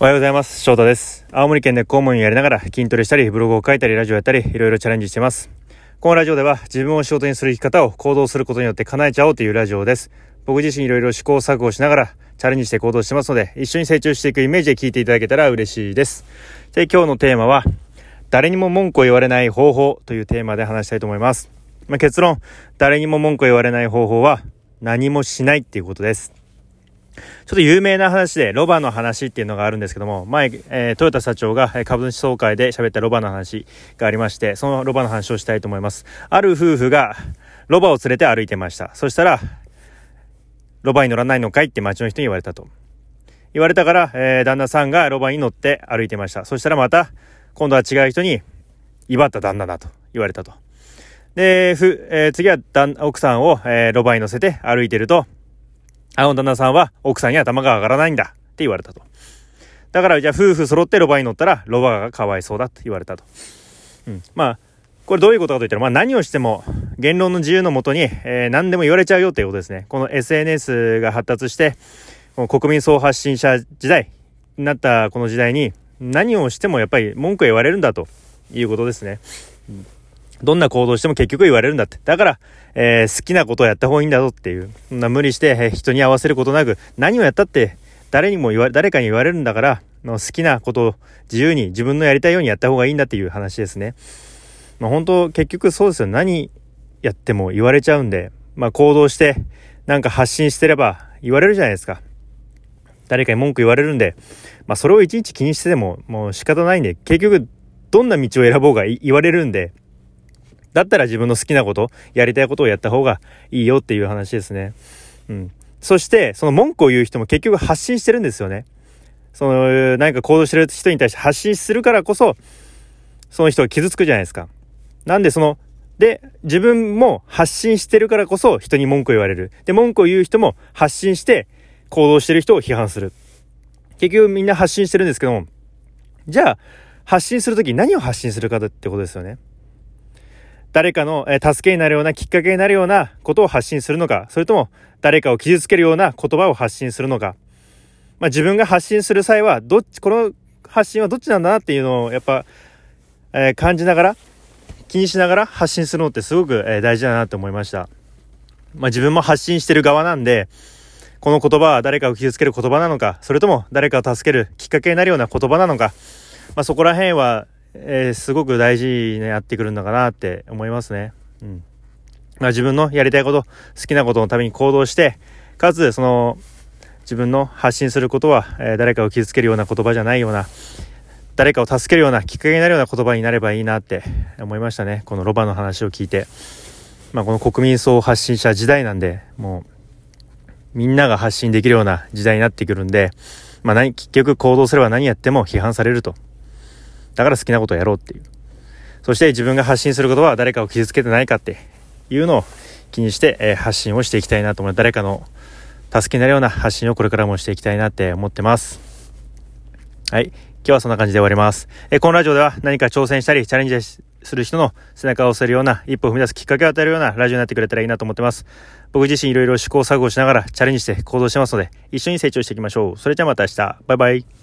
おはようございます。翔太です。青森県で公務員やりながら筋トレしたり、ブログを書いたり、ラジオやったり、いろいろチャレンジしてます。このラジオでは自分を仕事にする生き方を行動することによって叶えちゃおうというラジオです。僕自身いろいろ試行錯誤しながらチャレンジして行動してますので、一緒に成長していくイメージで聞いていただけたら嬉しいです。で、今日のテーマは、誰にも文句を言われない方法というテーマで話したいと思います。まあ、結論、誰にも文句を言われない方法は何もしないっていうことです。ちょっと有名な話で、ロバの話っていうのがあるんですけども、前、えー、トヨタ社長が株主総会で喋ったロバの話がありまして、そのロバの話をしたいと思います。ある夫婦がロバを連れて歩いてました。そしたら、ロバに乗らないのかいって街の人に言われたと。言われたから、えー、旦那さんがロバに乗って歩いてました。そしたらまた、今度は違う人に、威張った旦那だと言われたと。で、ふ、えー、次は奥さんを、えー、ロバに乗せて歩いてると、あの旦那さんは奥さんに頭が上がらないんだって言われたと。だからじゃあ夫婦揃ってロバに乗ったらロバがかわいそうだって言われたと。うん。まあ、これどういうことかといったら、まあ何をしても言論の自由のもとに、えー、何でも言われちゃうよということですね。この SNS が発達して、国民総発信者時代になったこの時代に何をしてもやっぱり文句言われるんだということですね。うんどんな行動しても結局言われるんだって。だから、えー、好きなことをやった方がいいんだぞっていう。そんな無理して、えー、人に合わせることなく、何をやったって誰にも言わ、誰かに言われるんだから、の好きなことを自由に自分のやりたいようにやった方がいいんだっていう話ですね。まあ本当結局そうですよ。何やっても言われちゃうんで、まあ行動してなんか発信してれば言われるじゃないですか。誰かに文句言われるんで、まあそれをいちいち気にしててももう仕方ないんで、結局どんな道を選ぼうが言われるんで、だったら自分の好きなこと、やりたいことをやった方がいいよっていう話ですね。うん。そして、その文句を言う人も結局発信してるんですよね。その、何か行動してる人に対して発信するからこそ、その人が傷つくじゃないですか。なんでその、で、自分も発信してるからこそ人に文句を言われる。で、文句を言う人も発信して行動してる人を批判する。結局みんな発信してるんですけども、じゃあ、発信するとき何を発信するかってことですよね。誰かの助けになるようなきっかけになるようなことを発信するのか、それとも誰かを傷つけるような言葉を発信するのか。まあ、自分が発信する際は、どっち、この発信はどっちなんだなっていうのをやっぱ、えー、感じながら、気にしながら発信するのってすごく、え、大事だなと思いました。まあ、自分も発信してる側なんで、この言葉は誰かを傷つける言葉なのか、それとも誰かを助けるきっかけになるような言葉なのか、まあ、そこら辺はえー、すごく大事になってくるのかなって思いますね。うん。まあ自分のやりたいこと、好きなことのために行動して、かつ、その、自分の発信することは、えー、誰かを傷つけるような言葉じゃないような、誰かを助けるようなきっかけになるような言葉になればいいなって思いましたね。このロバの話を聞いて。まあこの国民総発信者時代なんで、もう、みんなが発信できるような時代になってくるんで、まあ何、結局行動すれば何やっても批判されると。だから好きなことをやろうっていう。そして自分が発信することは誰かを傷つけてないかっていうのを気にして、えー、発信をしていきたいなと思う。誰かの助けになるような発信をこれからもしていきたいなって思ってます。はい。今日はそんな感じで終わります。えー、このラジオでは何か挑戦したりチャレンジする人の背中を押せるような一歩を踏み出すきっかけを与えるようなラジオになってくれたらいいなと思ってます。僕自身いろいろ試行錯誤しながらチャレンジして行動してますので一緒に成長していきましょう。それじゃあまた明日。バイバイ。